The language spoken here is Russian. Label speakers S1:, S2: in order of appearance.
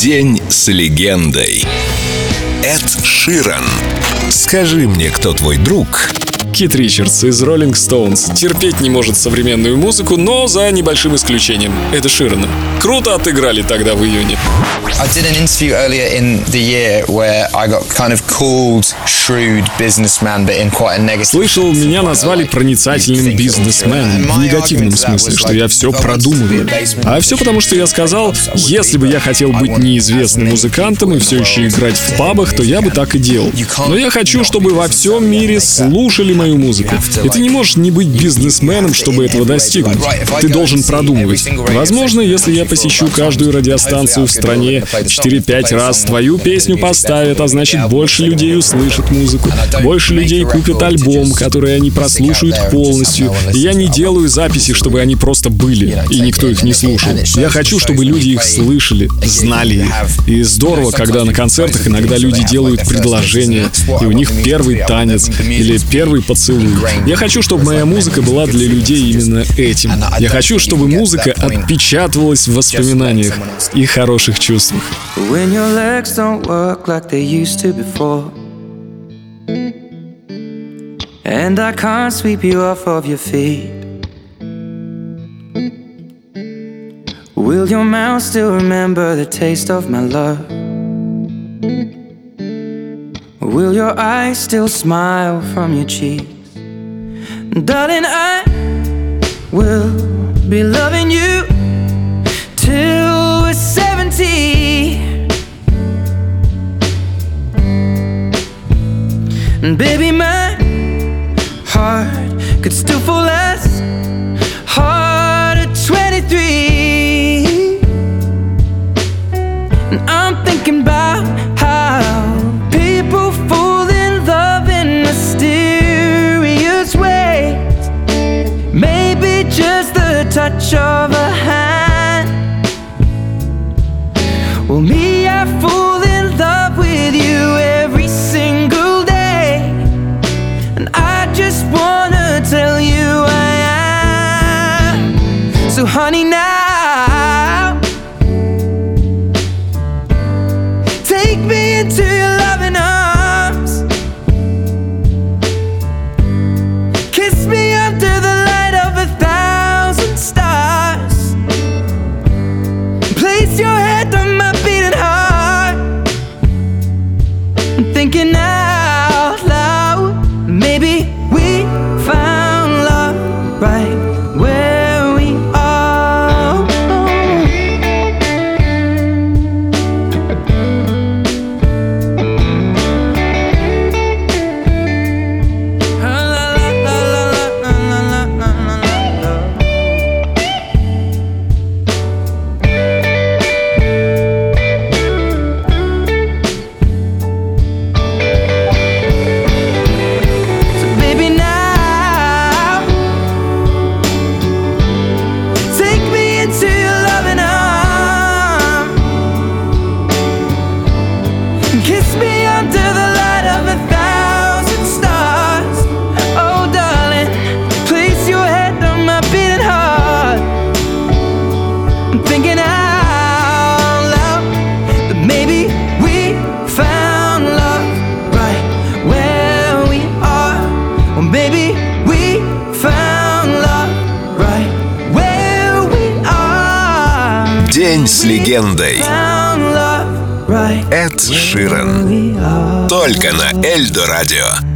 S1: День с легендой. Эд Ширан. Скажи мне, кто твой друг?
S2: Кит Ричардс из Rolling Stones терпеть не может современную музыку, но за небольшим исключением. Это Ширана. Круто отыграли тогда в июне.
S3: I did an interview earlier in the year where I got kind of called shrewd businessman, but in quite a negative.
S2: Слышал, меня назвали проницательным бизнесменом в негативном смысле, что я все продумываю. А все потому, что я сказал, если бы я хотел быть неизвестным музыкантом и все еще играть в пабах, то я бы так и делал. Но я хочу, чтобы во всем мире слушали мою музыку. И ты не можешь не быть бизнесменом, чтобы этого достигнуть. Ты должен продумывать. Возможно, если я посещу каждую радиостанцию в стране 4-5 раз, твою песню поставят, а значит больше людей услышат музыку, больше людей купят альбом, который они прослушают полностью. И я не делаю записи, чтобы они просто были, и никто их не слушал. Я хочу, чтобы люди их слышали, знали их. И здорово, когда на концертах иногда люди делают предложения, и у них первый танец или первый поцелуй. Я хочу, чтобы моя музыка была для людей именно этим. Я хочу, чтобы музыка отпечатывалась в воспоминаниях и хороших чувствах.
S4: And I can't sweep you off of your feet. Will your mouth still remember the taste of my love? Will your eyes still smile from your cheeks? Darling, I will be loving you till we're 70. And baby, my heart could still fall as touch of a hand. Well, me, I fall in love with you every single day. And I just wanna tell you I am. So, honey, now take me into Kiss me under the light of a thousand stars Oh darling Place your head on my beating heart I'm thinking out loud That maybe we found love right where we are. Or maybe we found love right where we are.
S1: День с легендой. Эд
S4: Ширен.
S1: Только на Эльдо Радио.